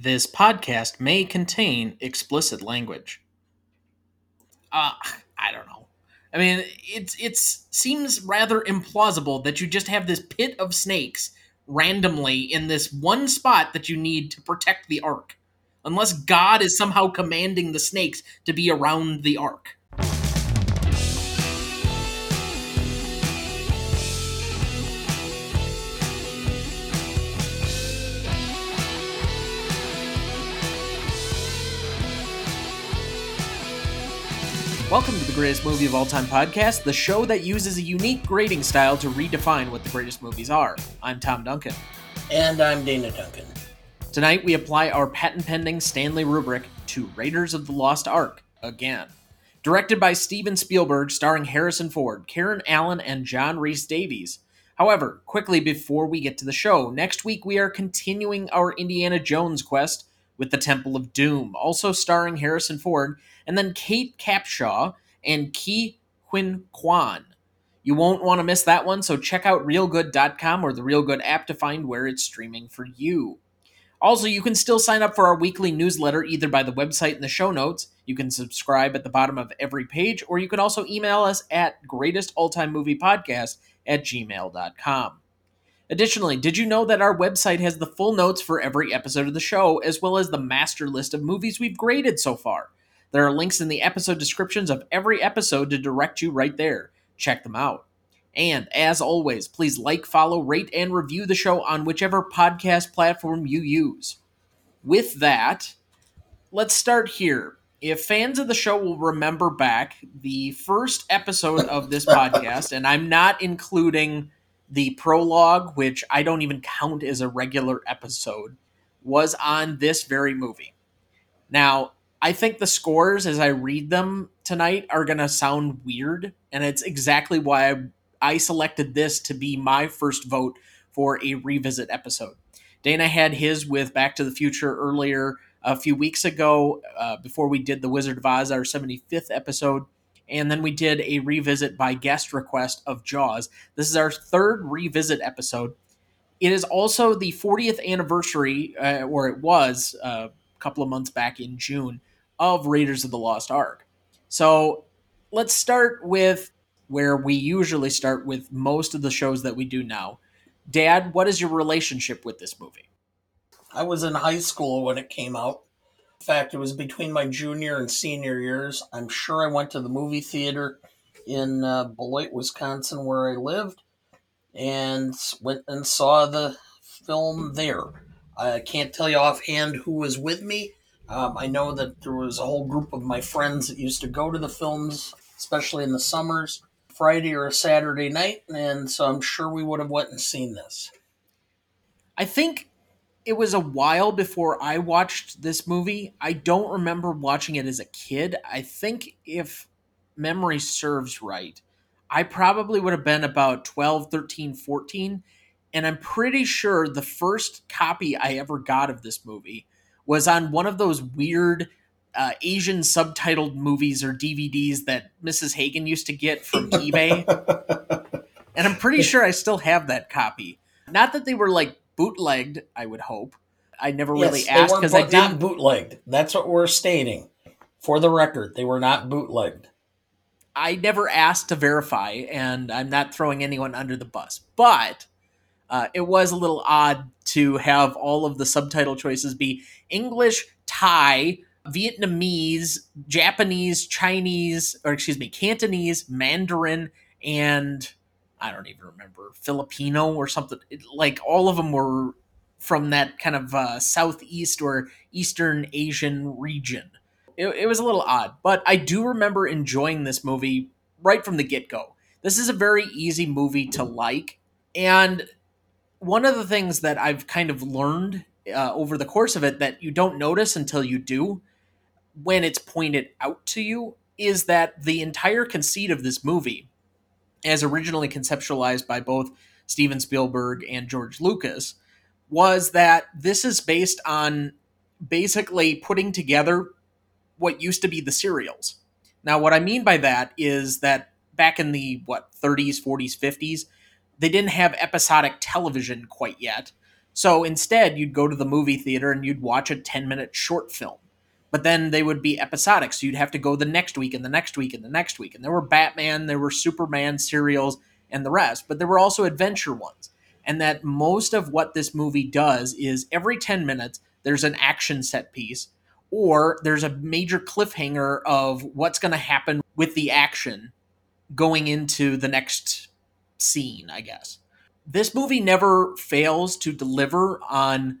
This podcast may contain explicit language. Uh, I don't know. I mean, it's it's seems rather implausible that you just have this pit of snakes randomly in this one spot that you need to protect the ark. Unless God is somehow commanding the snakes to be around the ark. Welcome to the Greatest Movie of All Time podcast, the show that uses a unique grading style to redefine what the greatest movies are. I'm Tom Duncan. And I'm Dana Duncan. Tonight we apply our patent pending Stanley rubric to Raiders of the Lost Ark again. Directed by Steven Spielberg, starring Harrison Ford, Karen Allen, and John Rhys Davies. However, quickly before we get to the show, next week we are continuing our Indiana Jones quest with the Temple of Doom, also starring Harrison Ford and then Kate Capshaw and Ke Huy Quan. You won't want to miss that one, so check out reelgood.com or the Reelgood app to find where it's streaming for you. Also, you can still sign up for our weekly newsletter either by the website in the show notes. You can subscribe at the bottom of every page, or you can also email us at greatestalltimemoviepodcast at gmail.com. Additionally, did you know that our website has the full notes for every episode of the show, as well as the master list of movies we've graded so far? There are links in the episode descriptions of every episode to direct you right there. Check them out. And as always, please like, follow, rate, and review the show on whichever podcast platform you use. With that, let's start here. If fans of the show will remember back, the first episode of this podcast, and I'm not including the prologue, which I don't even count as a regular episode, was on this very movie. Now, I think the scores as I read them tonight are going to sound weird, and it's exactly why I, I selected this to be my first vote for a revisit episode. Dana had his with Back to the Future earlier a few weeks ago uh, before we did The Wizard of Oz, our 75th episode. And then we did a revisit by guest request of Jaws. This is our third revisit episode. It is also the 40th anniversary, uh, or it was uh, a couple of months back in June, of Raiders of the Lost Ark. So let's start with where we usually start with most of the shows that we do now. Dad, what is your relationship with this movie? I was in high school when it came out. In fact, it was between my junior and senior years. I'm sure I went to the movie theater in uh, Beloit, Wisconsin, where I lived, and went and saw the film there. I can't tell you offhand who was with me, um, I know that there was a whole group of my friends that used to go to the films, especially in the summers, Friday or Saturday night, and so I'm sure we would have went and seen this. I think it was a while before I watched this movie. I don't remember watching it as a kid. I think if memory serves right, I probably would have been about 12, 13, 14. And I'm pretty sure the first copy I ever got of this movie was on one of those weird uh, Asian subtitled movies or DVDs that Mrs. Hagen used to get from eBay. and I'm pretty sure I still have that copy. Not that they were like bootlegged, I would hope. I never yes, really asked because I didn't bootlegged. That's what we're stating. For the record, they were not bootlegged. I never asked to verify, and I'm not throwing anyone under the bus. But uh, it was a little odd to have all of the subtitle choices be English, Thai, Vietnamese, Japanese, Chinese, or excuse me, Cantonese, Mandarin, and I don't even remember Filipino or something. It, like all of them were from that kind of uh, southeast or eastern Asian region. It, it was a little odd, but I do remember enjoying this movie right from the get go. This is a very easy movie to like, and one of the things that I've kind of learned uh, over the course of it that you don't notice until you do when it's pointed out to you is that the entire conceit of this movie, as originally conceptualized by both Steven Spielberg and George Lucas, was that this is based on basically putting together what used to be the serials. Now, what I mean by that is that back in the what 30s, 40s, 50s, they didn't have episodic television quite yet. So instead, you'd go to the movie theater and you'd watch a 10 minute short film. But then they would be episodic. So you'd have to go the next week and the next week and the next week. And there were Batman, there were Superman serials, and the rest. But there were also adventure ones. And that most of what this movie does is every 10 minutes, there's an action set piece or there's a major cliffhanger of what's going to happen with the action going into the next scene, I guess this movie never fails to deliver on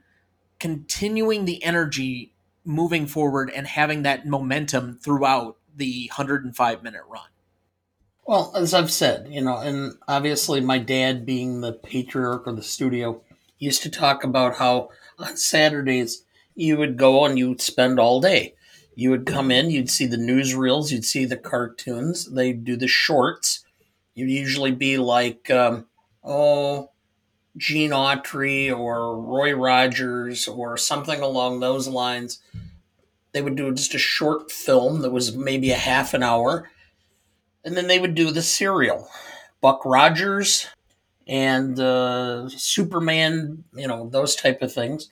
continuing the energy moving forward and having that momentum throughout the 105 minute run. Well, as I've said, you know, and obviously my dad being the patriarch of the studio used to talk about how on Saturdays you would go and you'd spend all day. You would come in, you'd see the newsreels, you'd see the cartoons, they'd do the shorts. You'd usually be like, um, oh, Gene Autry or Roy Rogers or something along those lines. They would do just a short film that was maybe a half an hour. And then they would do the serial. Buck Rogers and uh, Superman, you know, those type of things.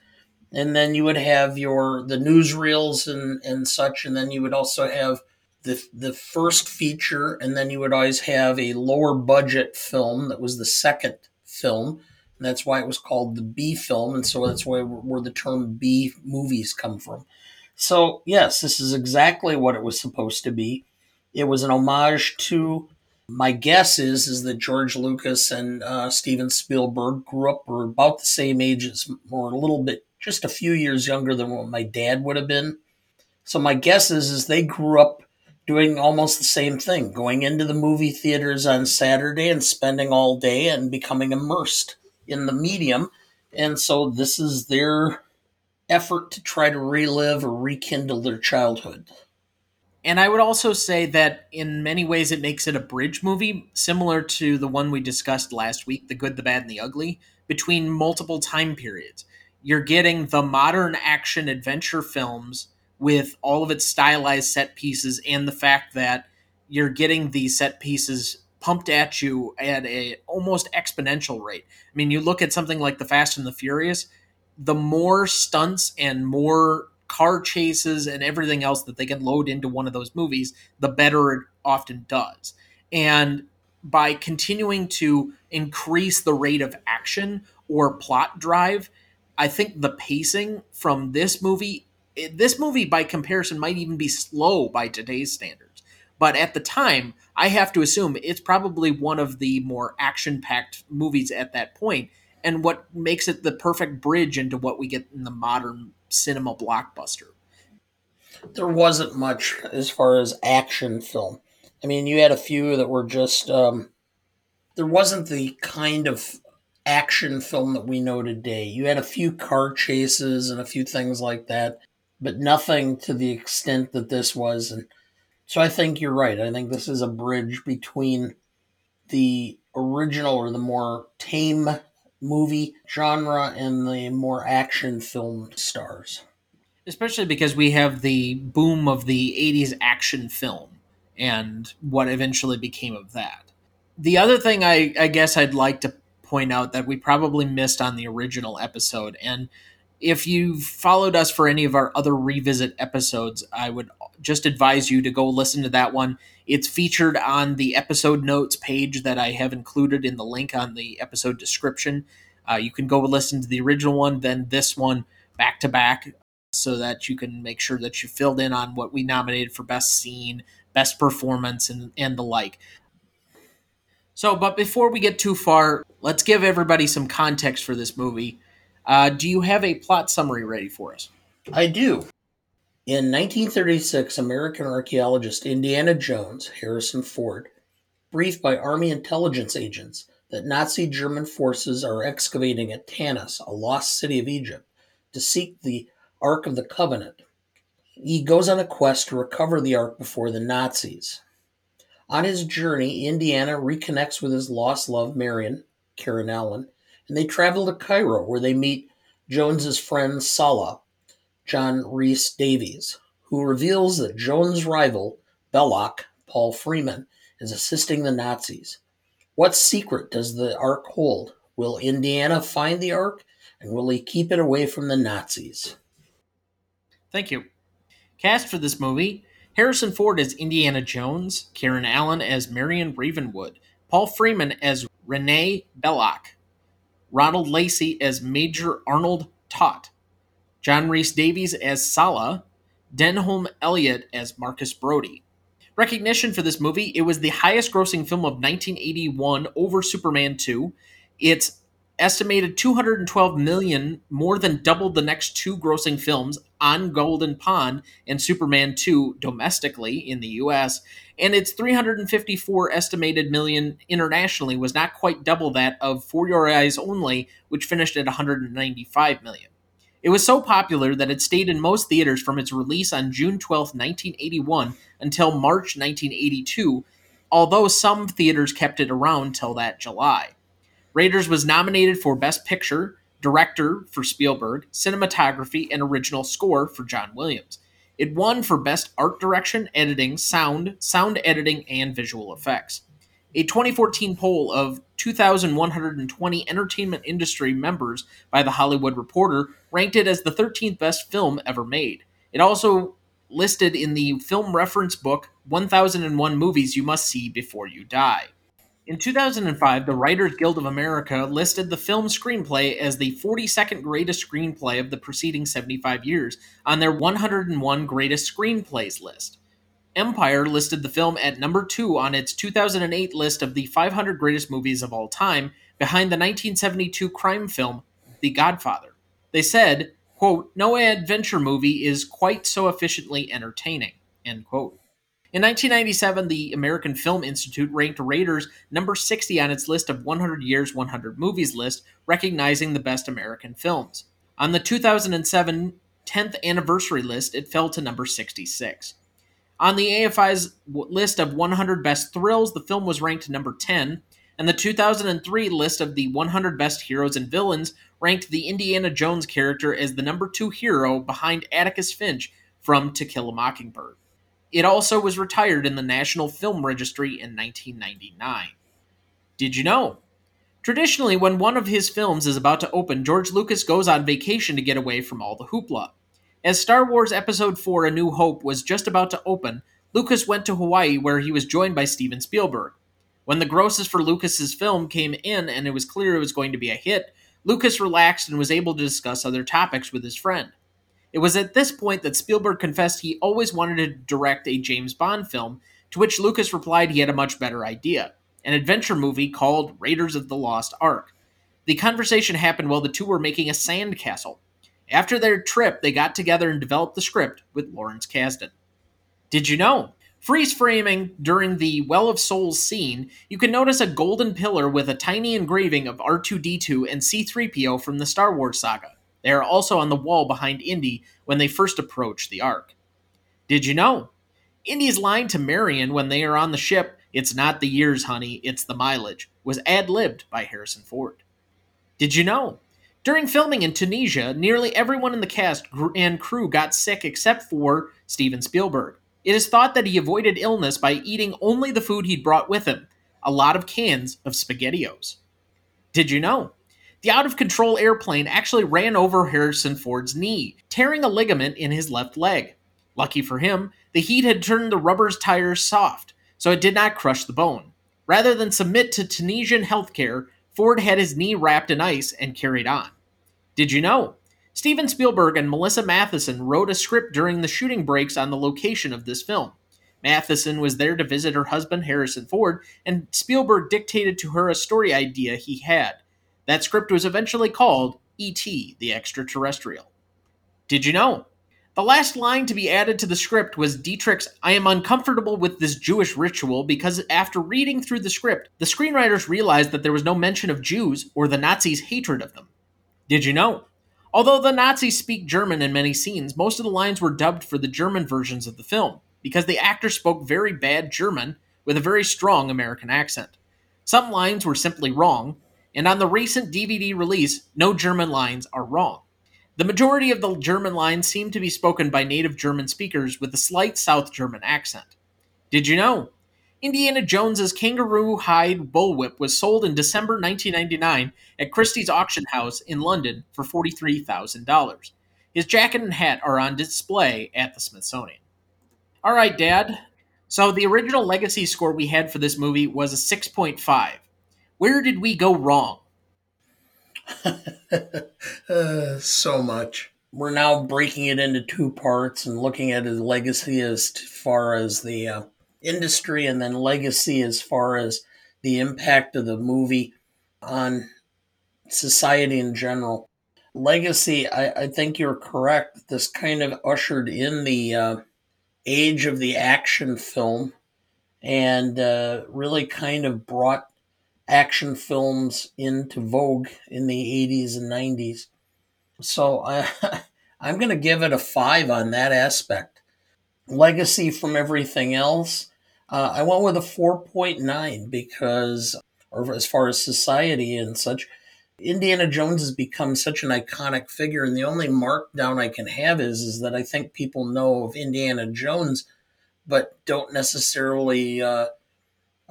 And then you would have your the newsreels and, and such, and then you would also have the the first feature, and then you would always have a lower budget film that was the second film. And that's why it was called the B film, and so that's where, where the term B movies come from. So yes, this is exactly what it was supposed to be. It was an homage to. My guess is is that George Lucas and uh, Steven Spielberg grew up were about the same age as, or a little bit, just a few years younger than what my dad would have been. So my guess is is they grew up doing almost the same thing, going into the movie theaters on Saturday and spending all day and becoming immersed in the medium. And so this is their effort to try to relive or rekindle their childhood. And I would also say that in many ways it makes it a bridge movie, similar to the one we discussed last week, The Good, the Bad, and the Ugly, between multiple time periods. You're getting the modern action adventure films with all of its stylized set pieces and the fact that you're getting these set pieces pumped at you at a almost exponential rate. I mean, you look at something like the Fast and the Furious, the more stunts and more car chases and everything else that they can load into one of those movies, the better it often does. And by continuing to increase the rate of action or plot drive, I think the pacing from this movie this movie by comparison might even be slow by today's standards. But at the time i have to assume it's probably one of the more action packed movies at that point and what makes it the perfect bridge into what we get in the modern cinema blockbuster. There wasn't much as far as action film. I mean you had a few that were just um, there wasn't the kind of action film that we know today. You had a few car chases and a few things like that but nothing to the extent that this was. And so I think you're right. I think this is a bridge between the original or the more tame movie genre and the more action film stars. Especially because we have the boom of the 80s action film and what eventually became of that. The other thing I, I guess I'd like to point out that we probably missed on the original episode, and if you've followed us for any of our other revisit episodes, I would just advise you to go listen to that one. It's featured on the episode notes page that I have included in the link on the episode description. Uh, you can go listen to the original one, then this one back to back, so that you can make sure that you filled in on what we nominated for best scene, best performance, and, and the like. So, but before we get too far, let's give everybody some context for this movie. Uh, do you have a plot summary ready for us? I do. In 1936, American archaeologist Indiana Jones, Harrison Ford, briefed by Army intelligence agents that Nazi German forces are excavating at Tanis, a lost city of Egypt, to seek the Ark of the Covenant. He goes on a quest to recover the Ark before the Nazis. On his journey, Indiana reconnects with his lost love, Marion, Karen Allen, and they travel to Cairo, where they meet Jones's friend Sallah, John Rhys Davies, who reveals that Jones' rival, Belloq, Paul Freeman, is assisting the Nazis. What secret does the Ark hold? Will Indiana find the Ark? And will he keep it away from the Nazis? Thank you. Cast for this movie Harrison Ford as Indiana Jones, Karen Allen as Marion Ravenwood, Paul Freeman as Renee Belloq, Ronald Lacey as Major Arnold Toht, John Rhys Davies as Sallah, Denholm Elliott as Marcus Brody. Recognition for this movie, it was the highest grossing film of 1981 over Superman 2. It's estimated 212 million, more than doubled the next two grossing films on Golden Pond and Superman 2 domestically in the US, and its 354 estimated million internationally was not quite double that of For Your Eyes Only, which finished at 195 million. It was so popular that it stayed in most theaters from its release on June 12, 1981 until March 1982, although some theaters kept it around till that July. Raiders was nominated for Best Picture, Director for Spielberg, Cinematography, and Original Score for John Williams. It won for Best Art Direction, Editing, Sound, Sound Editing, and Visual Effects. A 2014 poll of 2,120 entertainment industry members by The Hollywood Reporter ranked it as the 13th best film ever made. It also listed in the film reference book 1001 Movies You Must See Before You Die. In 2005, the Writers Guild of America listed the film screenplay as the 42nd greatest screenplay of the preceding 75 years on their 101 greatest screenplays list. Empire listed the film at number 2 on its 2008 list of the 500 greatest movies of all time, behind the 1972 crime film The Godfather. They said, quote, "No adventure movie is quite so efficiently entertaining." End quote. In 1997, the American Film Institute ranked Raiders number 60 on its list of 100 Years, 100 Movies list, recognizing the best American films. On the 2007 10th anniversary list, it fell to number 66. On the AFI's list of 100 best thrills, the film was ranked number 10, and the 2003 list of the 100 best heroes and villains ranked the Indiana Jones character as the number 2 hero behind Atticus Finch from To Kill a Mockingbird. It also was retired in the National Film Registry in 1999. Did you know? Traditionally, when one of his films is about to open, George Lucas goes on vacation to get away from all the hoopla. As Star Wars Episode 4 A New Hope was just about to open, Lucas went to Hawaii where he was joined by Steven Spielberg. When the grosses for Lucas's film came in and it was clear it was going to be a hit, Lucas relaxed and was able to discuss other topics with his friend. It was at this point that Spielberg confessed he always wanted to direct a James Bond film, to which Lucas replied he had a much better idea an adventure movie called Raiders of the Lost Ark. The conversation happened while the two were making a sand castle. After their trip, they got together and developed the script with Lawrence Kasdan. Did you know? Freeze framing during the Well of Souls scene, you can notice a golden pillar with a tiny engraving of R2D2 and C3PO from the Star Wars saga. They are also on the wall behind Indy when they first approach the Ark. Did you know? Indy's line to Marion when they are on the ship, it's not the years, honey, it's the mileage, was ad libbed by Harrison Ford. Did you know? During filming in Tunisia, nearly everyone in the cast and crew got sick except for Steven Spielberg. It is thought that he avoided illness by eating only the food he'd brought with him a lot of cans of SpaghettiOs. Did you know? The out of control airplane actually ran over Harrison Ford's knee, tearing a ligament in his left leg. Lucky for him, the heat had turned the rubber's tires soft, so it did not crush the bone. Rather than submit to Tunisian healthcare, Ford had his knee wrapped in ice and carried on. Did you know? Steven Spielberg and Melissa Mathison wrote a script during the shooting breaks on the location of this film. Matheson was there to visit her husband Harrison Ford, and Spielberg dictated to her a story idea he had. That script was eventually called E.T. the Extraterrestrial. Did you know? The last line to be added to the script was Dietrich's I am uncomfortable with this Jewish ritual because after reading through the script, the screenwriters realized that there was no mention of Jews or the Nazis' hatred of them. Did you know? Although the Nazis speak German in many scenes, most of the lines were dubbed for the German versions of the film because the actor spoke very bad German with a very strong American accent. Some lines were simply wrong, and on the recent DVD release, no German lines are wrong. The majority of the German lines seem to be spoken by native German speakers with a slight South German accent. Did you know? Indiana Jones's kangaroo hide bullwhip was sold in December 1999 at Christie's auction house in London for $43,000. His jacket and hat are on display at the Smithsonian. All right, Dad. So the original legacy score we had for this movie was a 6.5. Where did we go wrong? uh, so much. We're now breaking it into two parts and looking at his legacy as far as the uh, industry and then legacy as far as the impact of the movie on society in general. Legacy, I, I think you're correct. This kind of ushered in the uh, age of the action film and uh, really kind of brought action films into vogue in the 80s and 90s. So I, I'm going to give it a five on that aspect. Legacy from everything else, uh, I went with a 4.9 because, or as far as society and such, Indiana Jones has become such an iconic figure, and the only markdown I can have is is that I think people know of Indiana Jones, but don't necessarily uh,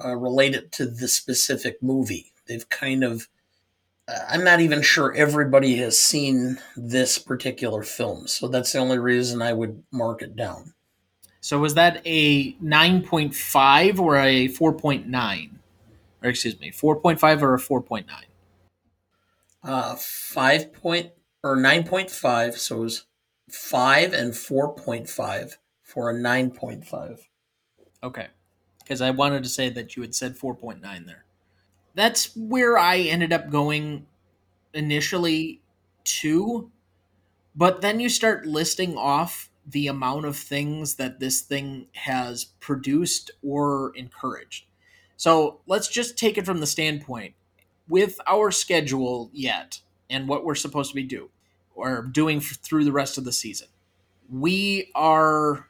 uh, relate it to the specific movie. They've kind of uh, I'm not even sure everybody has seen this particular film, so that's the only reason I would mark it down. So was that a 9.5 or a 4.9? Or excuse me, 4.5 or a 4.9? Uh, 5 point or 9.5, so it was 5 and 4.5 for a 9.5. Okay. Because I wanted to say that you had said 4.9 there. That's where I ended up going initially to, But then you start listing off the amount of things that this thing has produced or encouraged. So let's just take it from the standpoint with our schedule yet and what we're supposed to be do or doing through the rest of the season. We are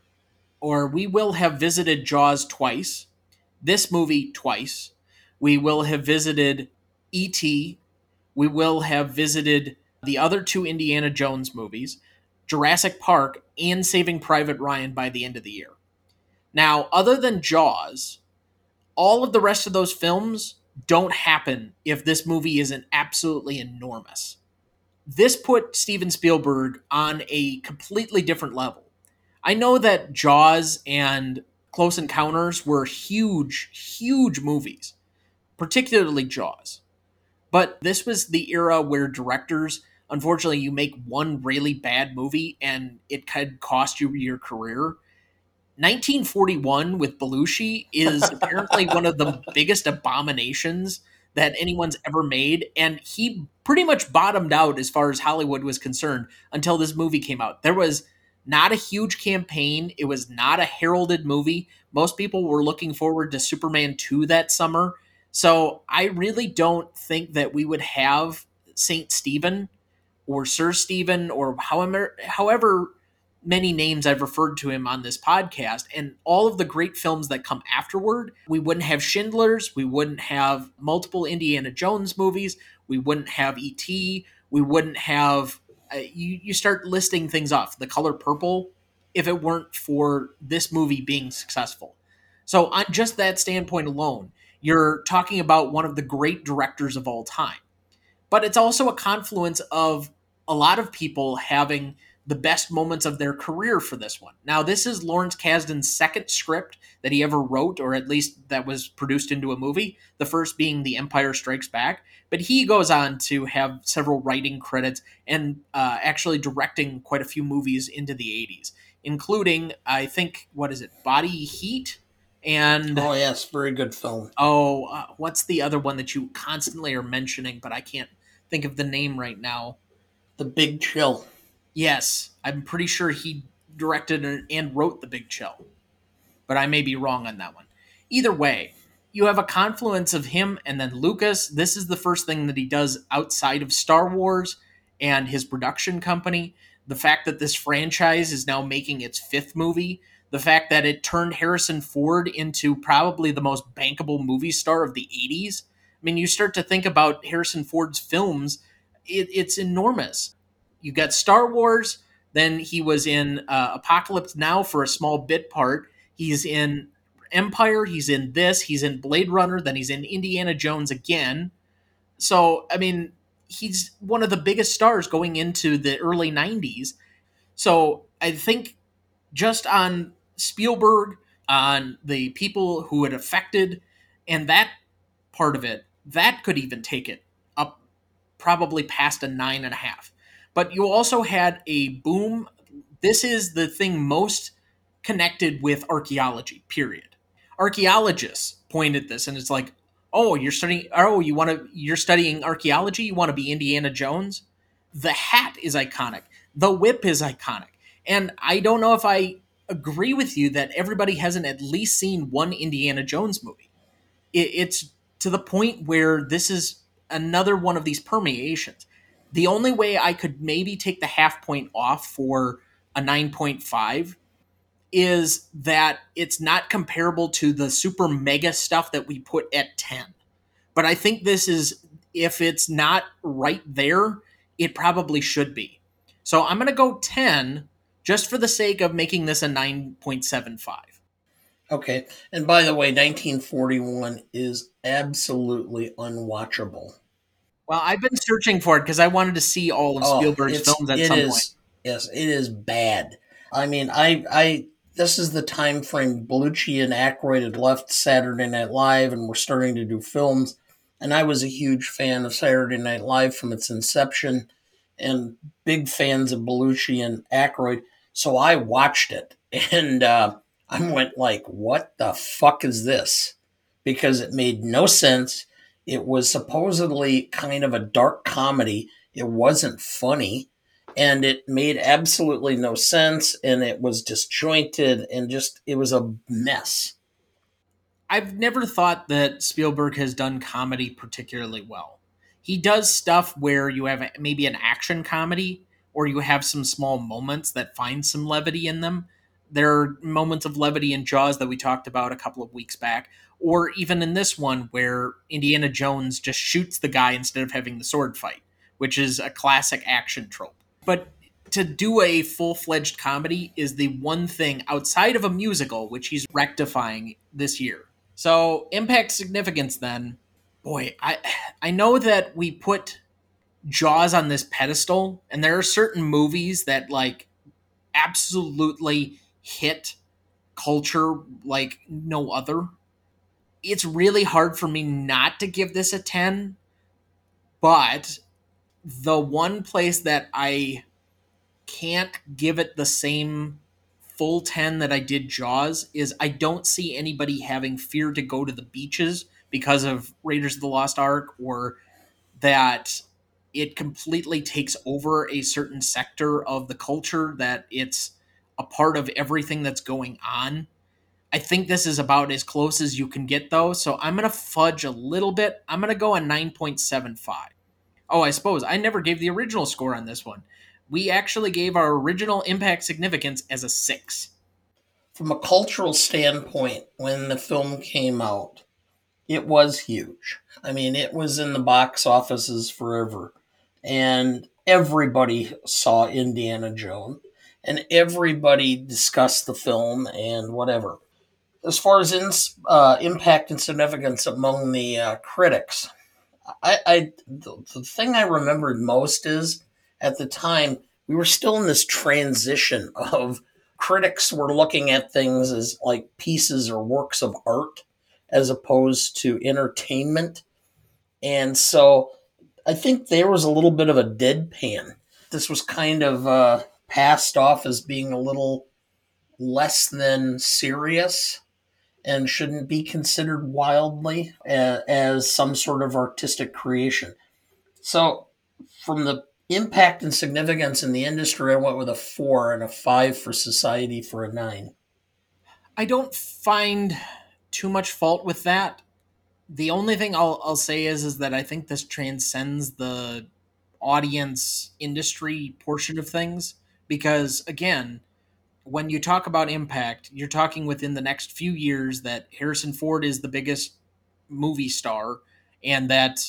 or we will have visited Jaws twice, this movie twice. We will have visited E.T. We will have visited the other two Indiana Jones movies. Jurassic Park, and Saving Private Ryan by the end of the year. Now, other than Jaws, all of the rest of those films don't happen if this movie isn't absolutely enormous. This put Steven Spielberg on a completely different level. I know that Jaws and Close Encounters were huge, huge movies, particularly Jaws. But this was the era where directors unfortunately you make one really bad movie and it could cost you your career 1941 with belushi is apparently one of the biggest abominations that anyone's ever made and he pretty much bottomed out as far as hollywood was concerned until this movie came out there was not a huge campaign. It was not a heralded movie. Most people were looking forward to superman 2 that summer. So i really don't think that we would have saint stephen or Sir Stephen or however however many names I've referred to him on this podcast. And all of the great films that come afterward. We wouldn't have Schindler's, we wouldn't have multiple Indiana Jones movies, we wouldn't have ET, we wouldn't have uh, you you start listing things off. The color purple if it weren't for this movie being successful. So on just that standpoint alone, you're talking about one of the great directors of all time. But it's also a confluence of a lot of people having the best moments of their career for this one. Now, this is Lawrence Kasdan's second script that he ever wrote, or at least that was produced into a movie, the first being The Empire Strikes Back. But he goes on to have several writing credits and uh, actually directing quite a few movies into the 80s, including, I think, what is it, Body Heat? And oh yes, very good film. Oh, uh, what's the other one that you constantly are mentioning, but I can't think of the name right now. The Big Chill. Yes, I'm pretty sure he directed and wrote The Big Chill, but I may be wrong on that one. Either way, you have a confluence of him and then Lucas. This is the first thing that he does outside of Star Wars and his production company. The fact that this franchise is now making its fifth movie, the fact that it turned Harrison Ford into probably the most bankable movie star of the 80s. I mean, you start to think about Harrison Ford's films it, it's enormous. You got Star Wars, then he was in uh, Apocalypse Now for a small bit part. He's in Empire, he's in this, he's in Blade Runner, then he's in Indiana Jones again. So, I mean, he's one of the biggest stars going into the early 90s. So, I think just on Spielberg, on the people who it affected, and that part of it, that could even take it up probably past a nine and a half. But you also had a boom. This is the thing most connected with archaeology, period. Archaeologists point at this and it's like, oh, you're studying oh, you want to you're studying archaeology, you want to be Indiana Jones? The hat is iconic. The whip is iconic. And I don't know if I agree with you that everybody hasn't at least seen one Indiana Jones movie. It, it's to the point where this is another one of these permeations. The only way I could maybe take the half point off for a 9.5 is that it's not comparable to the super mega stuff that we put at 10. But I think this is, if it's not right there, it probably should be. So I'm going to go 10 just for the sake of making this a 9.75. Okay. And by the way, 1941 is absolutely unwatchable. Well, I've been searching for it because I wanted to see all of oh, Spielberg's films at some is, point. Yes, it is bad. I mean, I, I, this is the time frame Belushi and Aykroyd had left Saturday Night Live and were starting to do films. And I was a huge fan of Saturday Night Live from its inception, and big fans of Belushi and Aykroyd. So I watched it, and uh, I went like, "What the fuck is this?" Because it made no sense. It was supposedly kind of a dark comedy. It wasn't funny, and it made absolutely no sense. And it was disjointed, and just it was a mess. I've never thought that Spielberg has done comedy particularly well. He does stuff where you have maybe an action comedy or you have some small moments that find some levity in them there are moments of levity in Jaws that we talked about a couple of weeks back, or even in this one where Indiana Jones just shoots the guy instead of having the sword fight, which is a classic action trope. But to do a full fledged comedy is the one thing outside of a musical which he's rectifying this year. So, impact significance then, boy, I I know that we put Jaws on this pedestal, and there are certain movies that like absolutely hit culture like no other. It's really hard for me not to give this a 10, but the one place that I can't give it the same full 10 that I did Jaws is I don't see anybody having fear to go to the beaches because of Raiders of the Lost Ark or that it completely takes over a certain sector of the culture that it's a part of everything that's going on. I think this is about as close as you can get, though. So I'm going to fudge a little bit. I'm going to go a 9.75. Oh, I suppose I never gave the original score on this one. We actually gave our original impact significance as a 6. From a cultural standpoint, when the film came out, it was huge. I mean, it was in the box offices forever. And everybody saw Indiana Jones and everybody discussed the film and whatever. As far as in, uh, impact and significance among the uh, critics, I, I the, the thing I remembered most is at the time we were still in this transition of critics were looking at things as like pieces or works of art as opposed to entertainment. And so I think there was a little bit of a deadpan. This was kind of uh, passed off as being a little less than serious and shouldn't be considered wildly as, as some sort of artistic creation. So, from the impact and significance in the industry, I went with a four and a five for society for a nine. I don't find too much fault with that. The only thing I'll, I'll say is is that I think this transcends the audience industry portion of things because again when you talk about impact you're talking within the next few years that harrison ford is the biggest movie star and that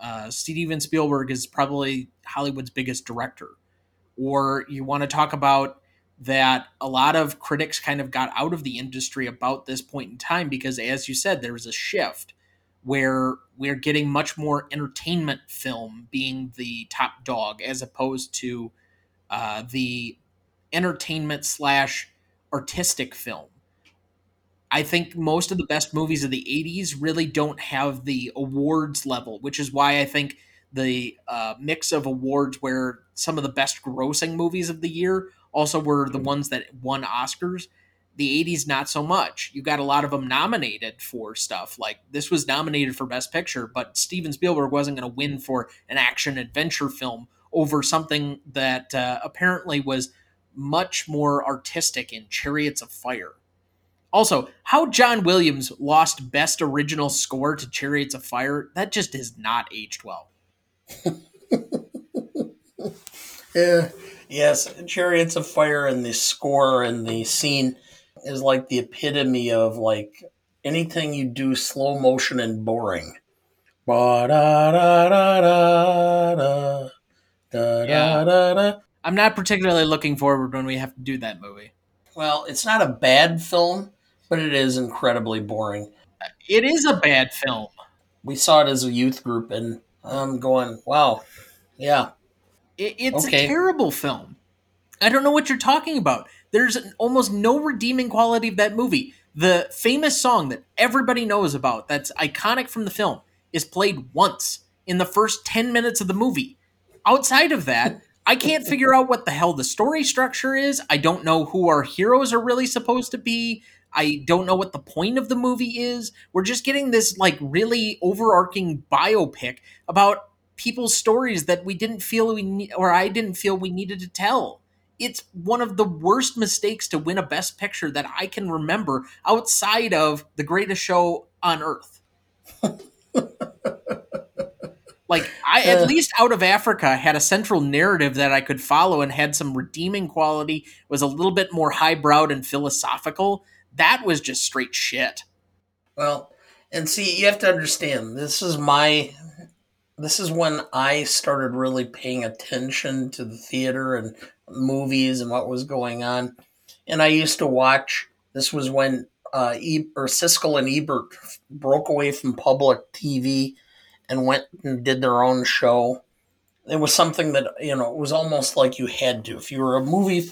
uh, steven spielberg is probably hollywood's biggest director. Or you want to talk about that a lot of critics kind of got out of the industry about this point in time because, as you said, there was a shift where we're getting much more entertainment film being the top dog as opposed to uh, the entertainment slash artistic film. I think most of the best movies of the 80s really don't have the awards level, which is why I think the uh, mix of awards where some of the best grossing movies of the year also were the ones that won Oscars. The 80s, not so much. You got a lot of them nominated for stuff. Like this was nominated for Best Picture, but Steven Spielberg wasn't going to win for an action adventure film over something that uh, apparently was much more artistic in Chariots of Fire. Also, how John Williams lost Best Original Score to Chariots of Fire, that just is not aged well. yeah. Yes, Chariots of Fire and the score and the scene is like the epitome of like anything you do slow motion and boring. Yeah. I'm not particularly looking forward when we have to do that movie. Well, it's not a bad film, but it is incredibly boring. It is a bad film. We saw it as a youth group, and I'm going, wow, yeah. It, it's okay. a terrible film. I don't know what you're talking about. There's almost no redeeming quality of that movie. The famous song that everybody knows about, that's iconic from the film, is played once in the first 10 minutes of the movie. Outside of that, I can't figure out what the hell the story structure is. I don't know who our heroes are really supposed to be. I don't know what the point of the movie is. We're just getting this like really overarching biopic about people's stories that we didn't feel we ne- or I didn't feel we needed to tell. It's one of the worst mistakes to win a best picture that I can remember outside of the greatest show on earth. Like I at least out of Africa had a central narrative that I could follow and had some redeeming quality, was a little bit more highbrowed and philosophical. That was just straight shit. Well, and see, you have to understand, this is my this is when I started really paying attention to the theater and movies and what was going on. And I used to watch this was when uh, e- or Siskel and Ebert broke away from public TV and went and did their own show. It was something that you know it was almost like you had to. If you were a movie,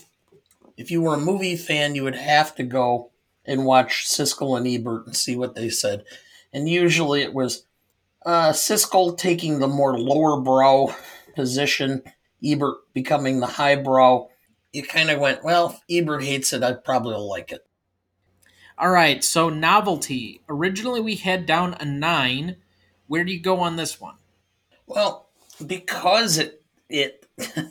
if you were a movie fan, you would have to go and watch Siskel and Ebert and see what they said. And usually it was uh, Siskel taking the more lower brow position, Ebert becoming the highbrow. You kind of went, well, Ebert hates it, I probably will like it. All right, so novelty. Originally, we had down a nine. Where do you go on this one? Well, because it it, it,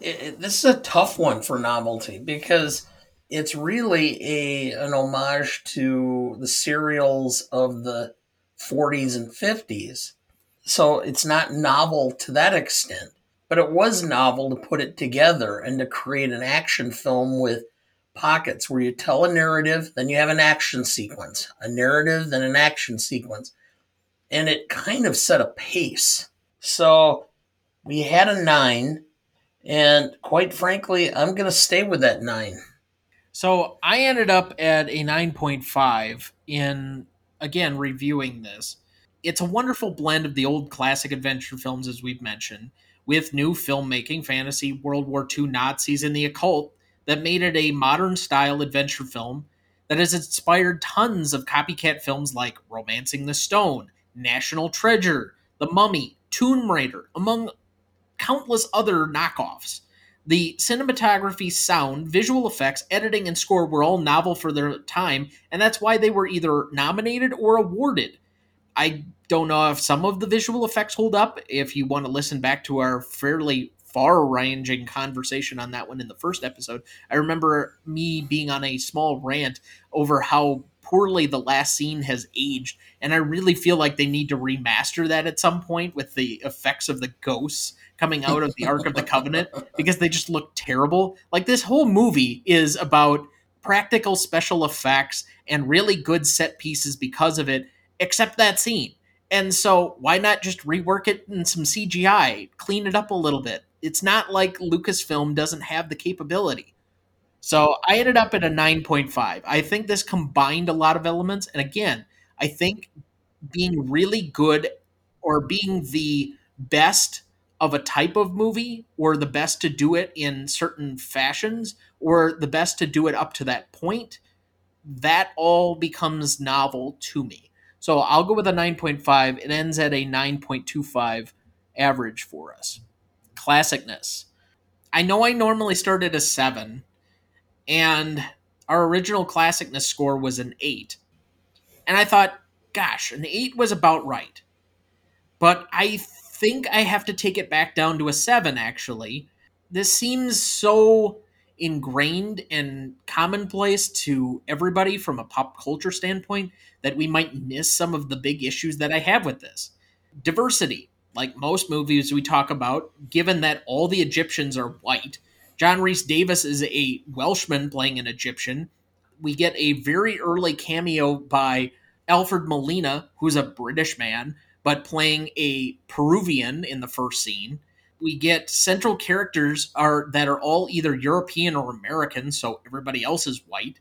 it this is a tough one for novelty because it's really a an homage to the serials of the 40s and 50s. So it's not novel to that extent, but it was novel to put it together and to create an action film with pockets where you tell a narrative, then you have an action sequence, a narrative, then an action sequence and it kind of set a pace. So we had a nine, and quite frankly, I'm going to stay with that nine. So I ended up at a 9.5 in, again, reviewing this. It's a wonderful blend of the old classic adventure films, as we've mentioned, with new filmmaking, fantasy, World War II Nazis, and the occult that made it a modern style adventure film that has inspired tons of copycat films like Romancing the Stone, National Treasure, The Mummy, Tomb Raider, among countless other knockoffs. The cinematography, sound, visual effects, editing, and score were all novel for their time, and that's why they were either nominated or awarded. I don't know if some of the visual effects hold up. If you want to listen back to our fairly far ranging conversation on that one in the first episode, I remember me being on a small rant over how poorly the last scene has aged and i really feel like they need to remaster that at some point with the effects of the ghosts coming out of the ark of the covenant because they just look terrible. Like this whole movie is about practical special effects and really good set pieces because of it except that scene. And so why not just rework it in some cgi clean it up a little bit? It's not like lucasfilm doesn't have the capability So I ended up at a 9.5. I think this combined a lot of elements. And again, I think being really good or being the best of a type of movie or the best to do it in certain fashions or the best to do it up to that point that all becomes novel to me so i'll go with a 9.5 it ends at a 9.25 average for us classicness i know i normally start at a 7 and our original classicness score was an 8 and i thought gosh an 8 was about right but i think I have to take it back down to a seven, actually. This seems so ingrained and commonplace to everybody from a pop culture standpoint that we might miss some of the big issues that I have with this. Diversity, like most movies we talk about, given that all the Egyptians are white, John Rhys Davies is a Welshman playing an Egyptian. We get a very early cameo by Alfred Molina, who's a British man but playing a Peruvian in the first scene. We get central characters are that are all either European or American, so everybody else is white.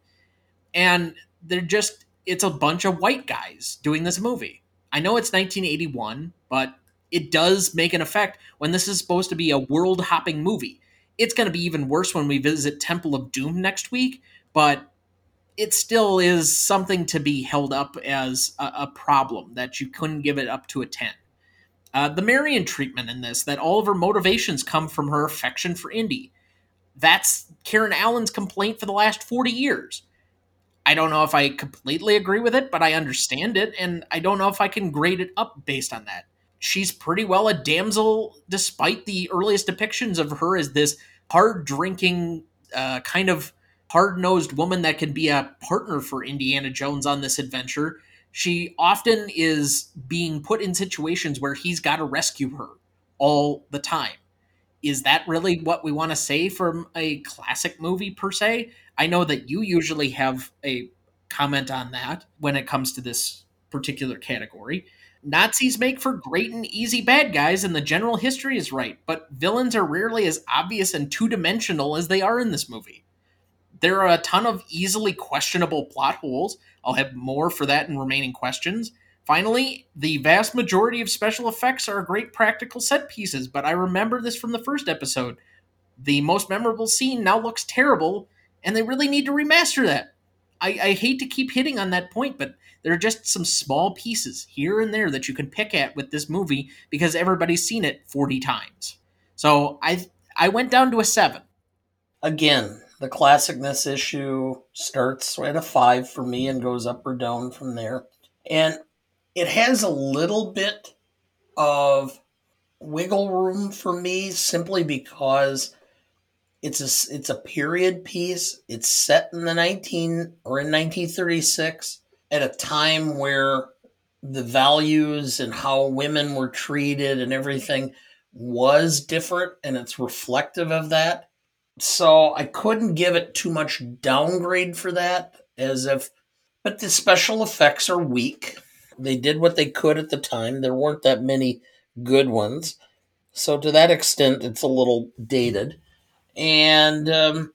And they're just it's a bunch of white guys doing this movie. I know it's 1981, but it does make an effect when this is supposed to be a world hopping movie. It's going to be even worse when we visit Temple of Doom next week, but it still is something to be held up as a, a problem that you couldn't give it up to a 10. Uh, the Marion treatment in this, that all of her motivations come from her affection for Indy. That's Karen Allen's complaint for the last 40 years. I don't know if I completely agree with it, but I understand it, and I don't know if I can grade it up based on that. She's pretty well a damsel, despite the earliest depictions of her as this hard drinking, uh, kind of hard nosed woman that can be a partner for Indiana Jones on this adventure. She often is being put in situations where he's got to rescue her all the time. Is that really what we want to say from a classic movie, per se? I know that you usually have a comment on that when it comes to this particular category. Nazis make for great and easy bad guys, and the general history is right, but villains are rarely as obvious and two dimensional as they are in this movie there are a ton of easily questionable plot holes. I'll have more for that in remaining questions. Finally, the vast majority of special effects are great practical set pieces, but I remember this from the first episode. The most memorable scene now looks terrible, and they really need to remaster that. I, I hate to keep hitting on that point, but there are just some small pieces here and there that you can pick at with this movie because everybody's seen it 40 times. So I I went down to a 7. Again, the classicness issue starts at a five for me and goes up or down from there. And it has a little bit of wiggle room for me simply because it's a it's a period piece. It's set in the 19 or in 1936 at a time where the values and how women were treated and everything was different and it's reflective of that so I couldn't give it too much downgrade for that, as if, but the special effects are weak. They did what they could at the time. There weren't that many good ones. So to that extent, it's a little dated. And um,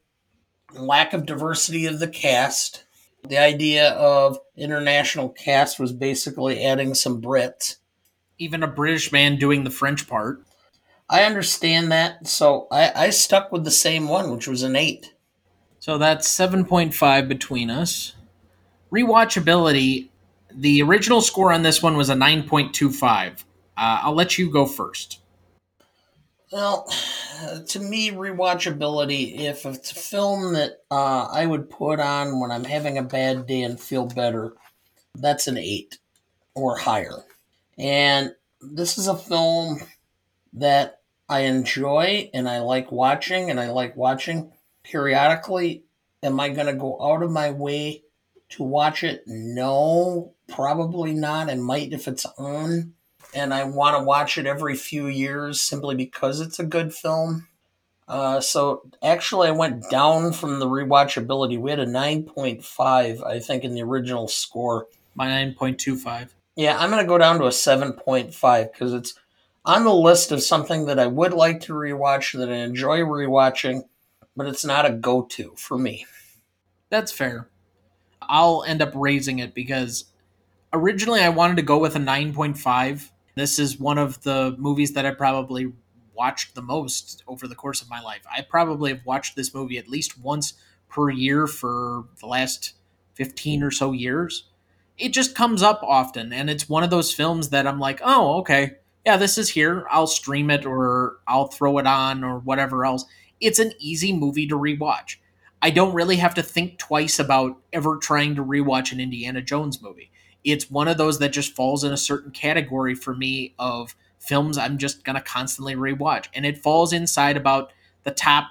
lack of diversity of the cast. The idea of international cast was basically adding some Brits. Even a British man doing the French part. I understand that. So I, I stuck with the same one, which was an 8. So that's 7.5 between us. Rewatchability, the original score on this one was a 9.25. Uh, I'll let you go first. Well, to me, rewatchability, if it's a film that uh, I would put on when I'm having a bad day and feel better, that's an 8 or higher. And this is a film that I enjoy and I like watching and I like watching periodically. Am I going to go out of my way to watch it? No, probably not. I might if it's on and I want to watch it every few years simply because it's a good film. Uh, so actually, I went down from the rewatchability. We had a 9.5, I think, in the original score. My 9.25. Yeah, I'm going to go down to a 7.5 because it's on the list of something that I would like to rewatch, that I enjoy rewatching, but it's not a go to for me. That's fair. I'll end up raising it because originally I wanted to go with a 9.5. This is one of the movies that I probably watched the most over the course of my life. I probably have watched this movie at least once per year for the last 15 or so years. It just comes up often, and it's one of those films that I'm like, oh, okay, yeah, this is here. I'll stream it or I'll throw it on or whatever else. It's an easy movie to rewatch. I don't really have to think twice about ever trying to rewatch an Indiana Jones movie. It's one of those that just falls in a certain category for me of films I'm just going to constantly rewatch. And it falls inside about the top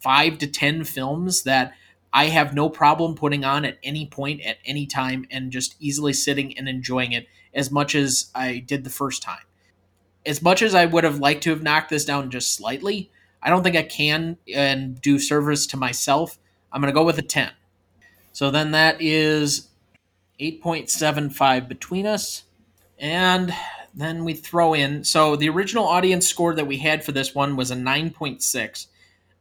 five to 10 films that I have no problem putting on at any point, at any time, and just easily sitting and enjoying it as much as I did the first time. As much as I would have liked to have knocked this down just slightly, I don't think I can and do service to myself. I'm going to go with a 10. So then that is 8.75 between us. And then we throw in. So the original audience score that we had for this one was a 9.6.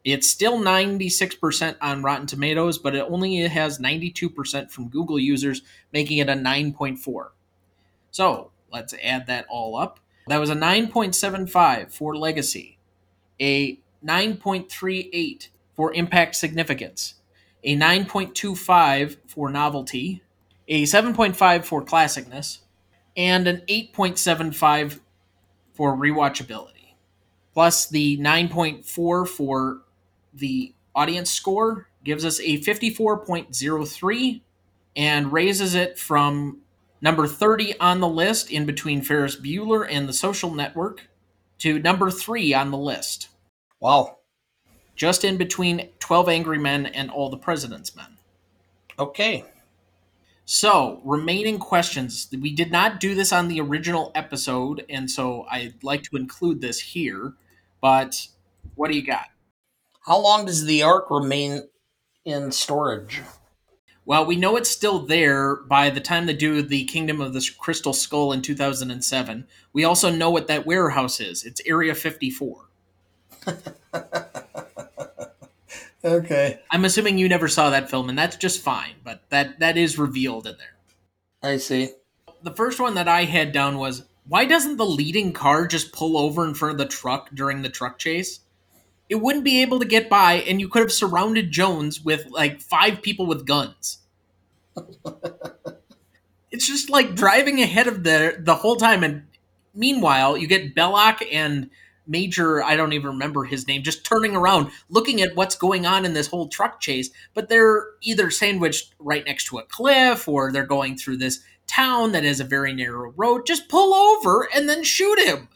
It's still 96% on Rotten Tomatoes, but it only has 92% from Google users, making it a 9.4. So let's add that all up. That was a 9.75 for Legacy, a 9.38 for Impact Significance, a 9.25 for Novelty, a 7.5 for Classicness, and an 8.75 for rewatchability. Plus the 9.4 for the audience score gives us a 54.03 and raises it from number 30 on the list in between Ferris Bueller and the social network to number 3 on the list. Wow. Just in between 12 Angry Men and All the President's Men. Okay. So, remaining questions. We did not do this on the original episode, and so I'd like to include this here. But what do you got? How long does the Ark remain in storage? Well, we know it's still there by the time they do the Kingdom of the Crystal Skull in 2007. We also know what that warehouse is. It's Area 54. okay. I'm assuming you never saw that film, and that's just fine, but that, that is revealed in there. I see. The first one that I had down was why doesn't the leading car just pull over in front of the truck during the truck chase? It wouldn't be able to get by, and you could have surrounded Jones with like five people with guns. it's just like driving ahead of the the whole time, and meanwhile you get Belloq and Major, I don't even remember his name, just turning around, looking at what's going on in this whole truck chase. But they're either sandwiched right next to a cliff or they're going through this town that has a very narrow road. Just pull over and then shoot him.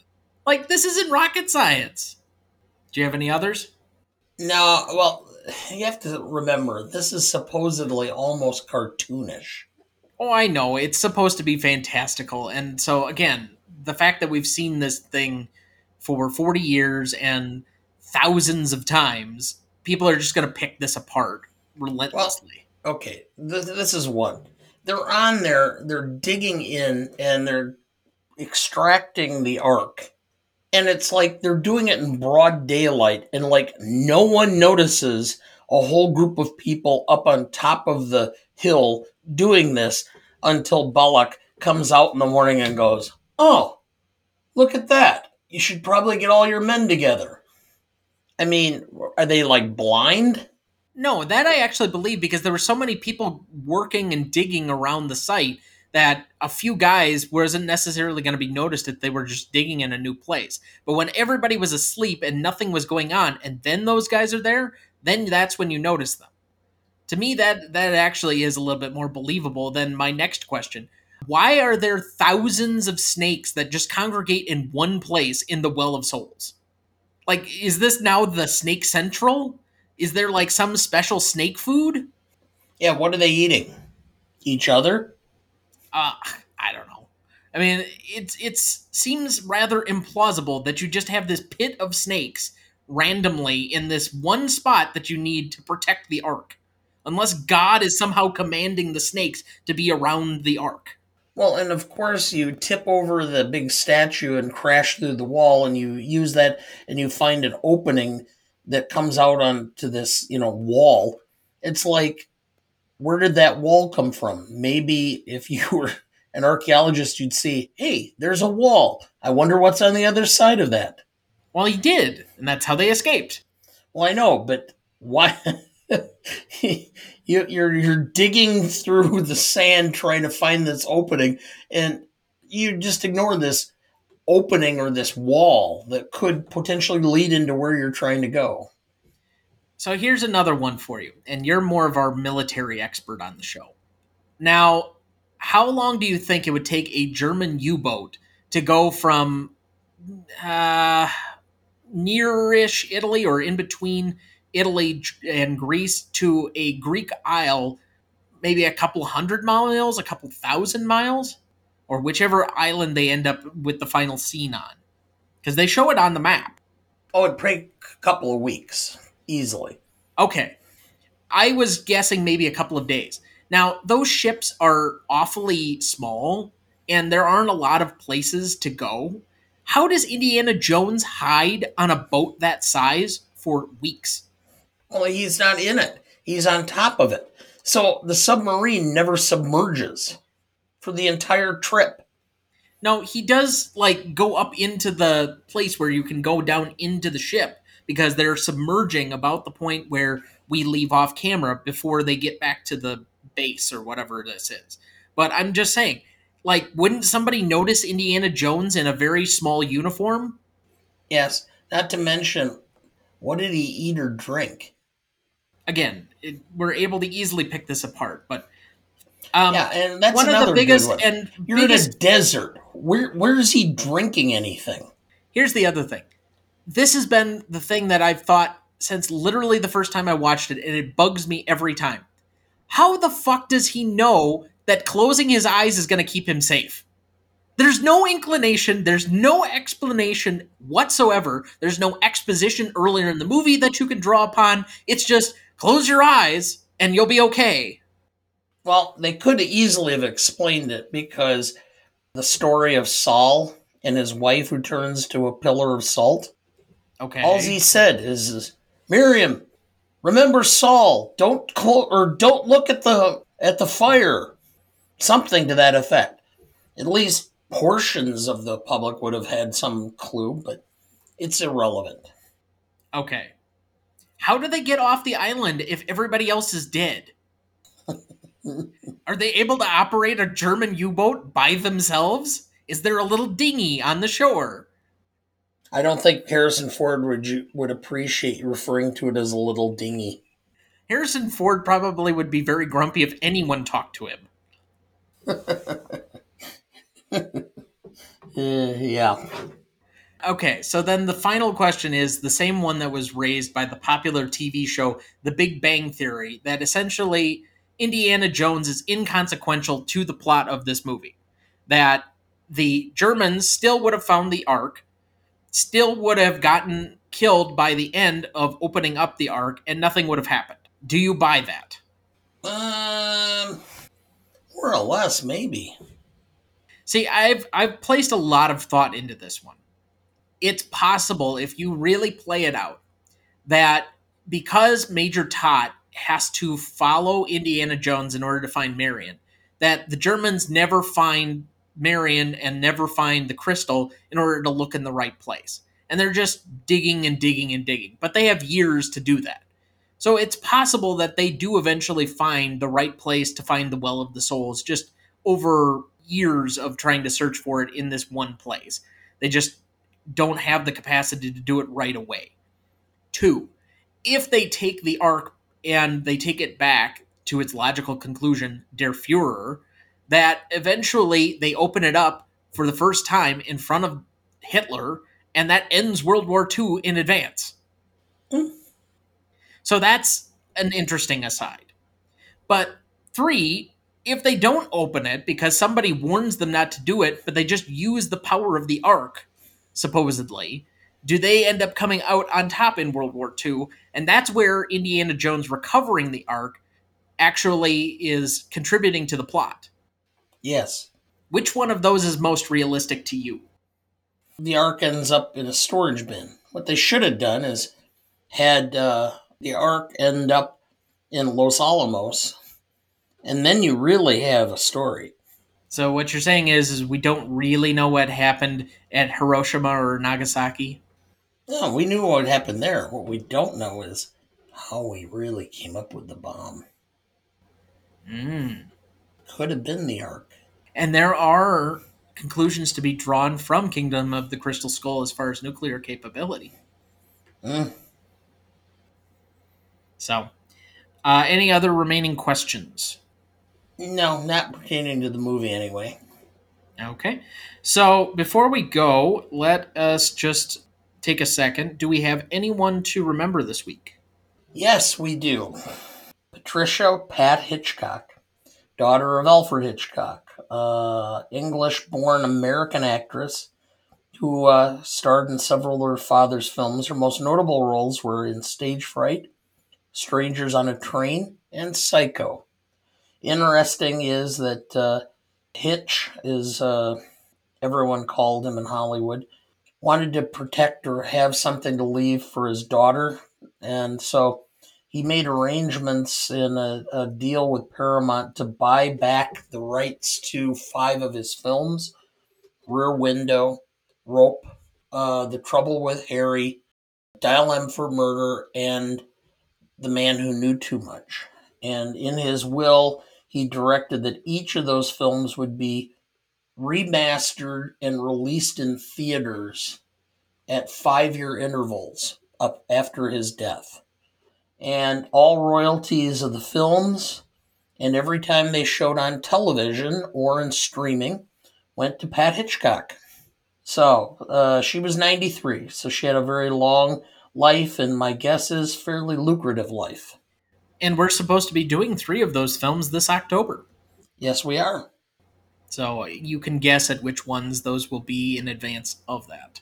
Like, this isn't rocket science. Do you have any others? No, well, you have to remember, this is supposedly almost cartoonish. Oh, I know. It's supposed to be fantastical. And so, again, the fact that we've seen this thing for 40 years and thousands of times, people are just going to pick this apart relentlessly. Well, okay, th- this is one. They're on there, they're digging in and they're extracting the ark. And it's like they're doing it in broad daylight, and like no one notices a whole group of people up on top of the hill doing this until Belloq comes out in the morning and goes, Oh, look at that you should probably get all your men together. I mean, are they like blind? No, that I actually believe because there were so many people working and digging around the site that a few guys wasn't necessarily going to be noticed if they were just digging in a new place. But when everybody was asleep and nothing was going on, and then those guys are there, then that's when you notice them. To me, that that actually is a little bit more believable than my next question. Why are there thousands of snakes that just congregate in one place in the Well of Souls? Like, is this now the Snake Central? Is there like some special snake food? Yeah, what are they eating? Each other? Uh, I don't know. I mean, it's it seems rather implausible that you just have this pit of snakes randomly in this one spot that you need to protect the ark, unless God is somehow commanding the snakes to be around the ark. Well, and of course, you tip over the big statue and crash through the wall, and you use that and you find an opening that comes out onto this, you know, wall. It's like, where did that wall come from? Maybe if you were an archaeologist, you'd see, hey, there's a wall. I wonder what's on the other side of that. Well, he did, and that's how they escaped. Well, I know, but why? you, you're you're digging through the sand trying to find this opening, and you just ignore this opening or this wall that could potentially lead into where you're trying to go. So here's another one for you, and you're more of our military expert on the show. Now, how long do you think it would take a German U boat to go from uh, nearish Italy or in between Italy and Greece to a Greek isle, maybe a couple hundred miles, a couple thousand miles, or whichever island they end up with the final scene on? Because they show it on the map. Oh, it'd take a couple of weeks, easily. Okay. I was guessing maybe a couple of days. Now, those ships are awfully small, and there aren't a lot of places to go. How does Indiana Jones hide on a boat that size for weeks? Well, he's not in it, he's on top of it. So the submarine never submerges for the entire trip. No, he does like go up into the place where you can go down into the ship because they're submerging about the point where we leave off camera before they get back to the base or whatever this is. But I'm just saying, like, wouldn't somebody notice Indiana Jones in a very small uniform? Yes, not to mention, what did he eat or drink? Again, it, we're able to easily pick this apart, but um, yeah, and that's one of the biggest and you're biggest, in a desert. Where where is he drinking anything? Here's the other thing. This has been the thing that I've thought since literally the first time I watched it, and it bugs me every time. How the fuck does he know that closing his eyes is going to keep him safe? There's no inclination, there's no explanation whatsoever. There's no exposition earlier in the movie that you can draw upon. It's just close your eyes and you'll be okay. Well, they could easily have explained it because the story of Saul and his wife who turns to a pillar of salt. Okay. All he said is, is Miriam, remember Saul. Don't clo- or don't look at the at the fire. Something to that effect. At least portions of the public would have had some clue, but it's irrelevant. Okay. How do they get off the island if everybody else is dead? Are they able to operate a German U boat by themselves? Is there a little dinghy on the shore? I don't think Harrison Ford would would appreciate referring to it as a little dinghy. Harrison Ford probably would be very grumpy if anyone talked to him. uh, yeah. Okay, so then the final question is the same one that was raised by the popular TV show The Big Bang Theory that essentially Indiana Jones is inconsequential to the plot of this movie. That the Germans still would have found the Ark, still would have gotten killed by the end of opening up the Ark, and nothing would have happened. Do you buy that? Um, more or less, maybe. See, I've I've placed a lot of thought into this one. It's possible if you really play it out that because Major Toht has to follow Indiana Jones in order to find Marion. That the Germans never find Marion and never find the crystal in order to look in the right place. And they're just digging and digging and digging. But they have years to do that. So it's possible that they do eventually find the right place to find the Well of the Souls just over years of trying to search for it in this one place. They just don't have the capacity to do it right away. Two, if they take the Ark and they take it back to its logical conclusion, Der Fuhrer, that eventually they open it up for the first time in front of Hitler, and that ends World War II in advance. Mm. So that's an interesting aside. But three, if they don't open it because somebody warns them not to do it, but they just use the power of the Ark, supposedly, do they end up coming out on top in World War II? And that's where Indiana Jones recovering the Ark actually is contributing to the plot. Yes. Which one of those is most realistic to you? The Ark ends up in a storage bin. What they should have done is had uh, the Ark end up in Los Alamos, and then you really have a story. So what you're saying is, is we don't really know what happened at Hiroshima or Nagasaki. No, we knew what happened there. What we don't know is how we really came up with the bomb. Mm. Could have been the arc. And there are conclusions to be drawn from Kingdom of the Crystal Skull as far as nuclear capability. Mm. So, uh, any other remaining questions? No, not pertaining to the movie anyway. Okay. So, before we go, let us just take a second. Do we have anyone to remember this week? Yes, we do. Patricia Pat Hitchcock, daughter of Alfred Hitchcock, uh, English born American actress who uh, starred in several of her father's films. Her most notable roles were in Stage Fright, Strangers on a Train, and Psycho. Interesting is that uh, Hitch is, uh, everyone called him in Hollywood, wanted to protect or have something to leave for his daughter. And so he made arrangements in a, a, deal with Paramount to buy back the rights to five of his films Rear Window, Rope, uh, The Trouble with Harry, Dial M for Murder, and The Man Who Knew Too Much. And in his will, he directed that each of those films would be remastered and released in theaters at five year intervals up after his death. And all royalties of the films and every time they showed on television or in streaming went to Pat Hitchcock. So uh, she was 93, so she had a very long life, and my guess is fairly lucrative life. And we're supposed to be doing three of those films this October. Yes, we are. So you can guess at which ones those will be in advance of that.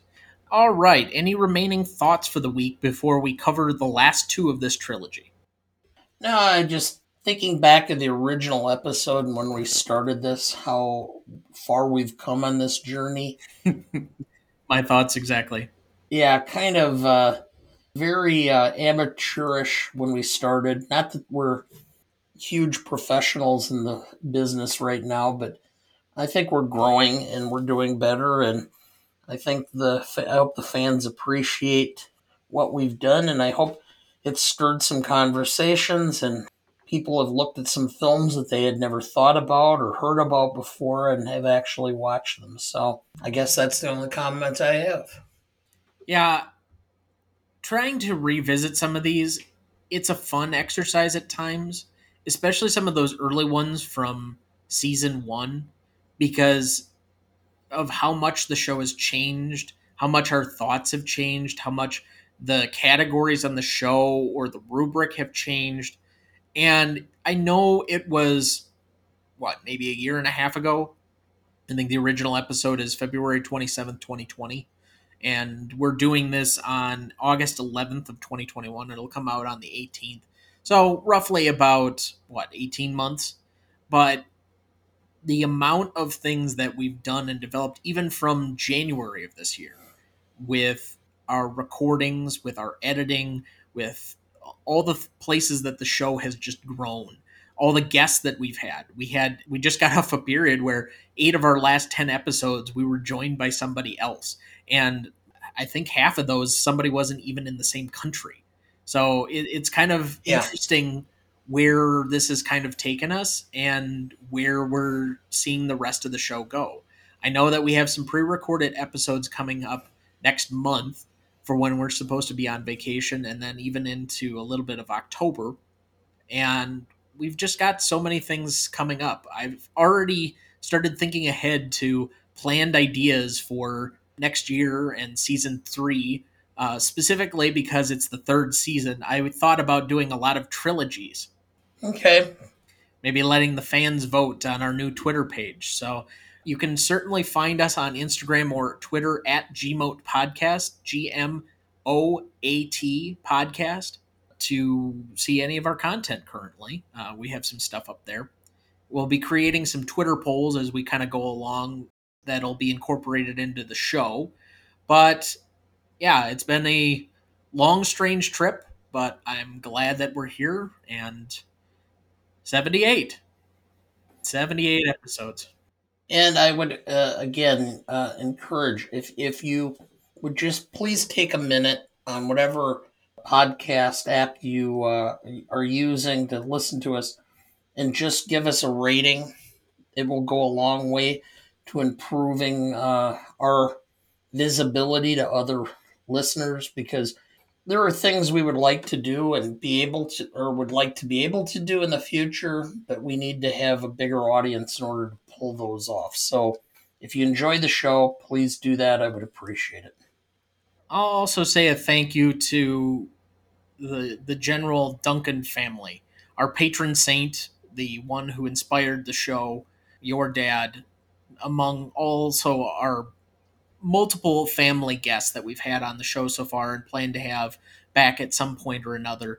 All right, any remaining thoughts for the week before we cover the last two of this trilogy? No, I just thinking back of the original episode when we started this, how far we've come on this journey. My thoughts exactly. Yeah, kind of uh, very uh, amateurish when we started. Not that we're huge professionals in the business right now, but I think we're growing and we're doing better. And I think the I hope the fans appreciate what we've done, and I hope it's stirred some conversations and people have looked at some films that they had never thought about or heard about before and have actually watched them. So I guess that's the only comment I have. Yeah, trying to revisit some of these, it's a fun exercise at times, especially some of those early ones from season one, because of how much the show has changed, how much our thoughts have changed, how much the categories on the show or the rubric have changed. And I know it was, what, maybe a year and a half ago? I think the original episode is February 27th, 2020 and we're doing this on August 11th of 2021. It'll come out on the 18th. So roughly about what 18 months, but the amount of things that we've done and developed even from January of this year with our recordings, with our editing, with all the places that the show has just grown all the guests that we've had. We had we just got off a period where eight of our last ten episodes we were joined by somebody else, and I think half of those somebody wasn't even in the same country. So it, it's kind of yeah. interesting where this has kind of taken us and where we're seeing the rest of the show go. I know that we have some pre-recorded episodes coming up next month for when we're supposed to be on vacation and then even into a little bit of October. And we've just got so many things coming up. I've already started thinking ahead to planned ideas for next year and season three, uh, specifically because it's the third season. I thought about doing a lot of trilogies. Okay. Maybe letting the fans vote on our new Twitter page. So you can certainly find us on Instagram or Twitter at GMOAT Podcast, G M O A T Podcast to see any of our content currently. Uh, we have some stuff up there. We'll be creating some Twitter polls as we kind of go along that'll be incorporated into the show. But yeah, it's been a long, strange trip, but I'm glad that we're here and 78. 78 episodes. And I would uh, again uh, encourage if if you would just please take a minute on whatever podcast app you uh, are using to listen to us, and just give us a rating. It will go a long way to improving uh, our visibility to other listeners because there are things we would like to do and be able to or would like to be able to do in the future but we need to have a bigger audience in order to pull those off. So if you enjoy the show please do that. I would appreciate it. I'll also say a thank you to the the general duncan family. Our patron saint the one who inspired the show your dad among also our multiple family guests that we've had on the show so far and plan to have back at some point or another.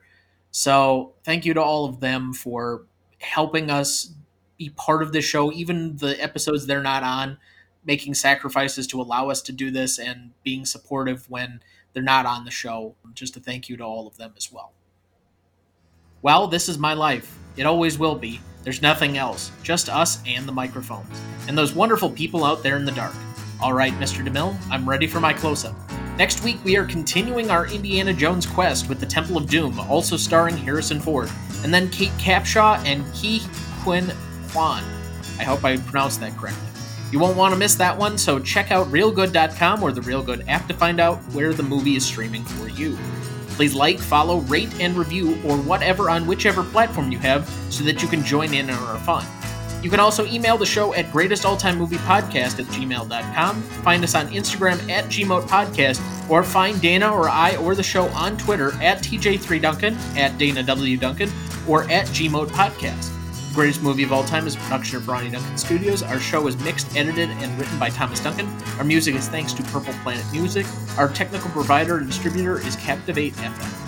So, thank you to all of them for helping us be part of this show, even the episodes they're not on, making sacrifices to allow us to do this and being supportive when they're not on the show. Just a thank you to all of them as well. Well, this is my life. It always will be. There's nothing else, just us and the microphones, and those wonderful people out there in the dark. All right, Mr. DeMille, I'm ready for my close up. Next week, we are continuing our Indiana Jones quest with the Temple of Doom, also starring Harrison Ford, and then Kate Capshaw and Ke Huy Quan. I hope I pronounced that correctly. You won't want to miss that one, so check out reelgood.com or the Reelgood app to find out where the movie is streaming for you. Please like, follow, rate, and review, or whatever on whichever platform you have, so that you can join in on our fun. You can also email the show at greatestalltimemoviepodcast at gmail.com, find us on Instagram at gmoatpodcast, or find Dana or I or the show on Twitter at TJ3Duncan, at Dana W. Duncan, or at gmoatpodcast. Greatest Movie of All Time is a production of Ronny Duncan Studios. Our show is mixed, edited, and written by Thomas Duncan. Our music is thanks to Purple Planet Music. Our technical provider and distributor is Captivate FM.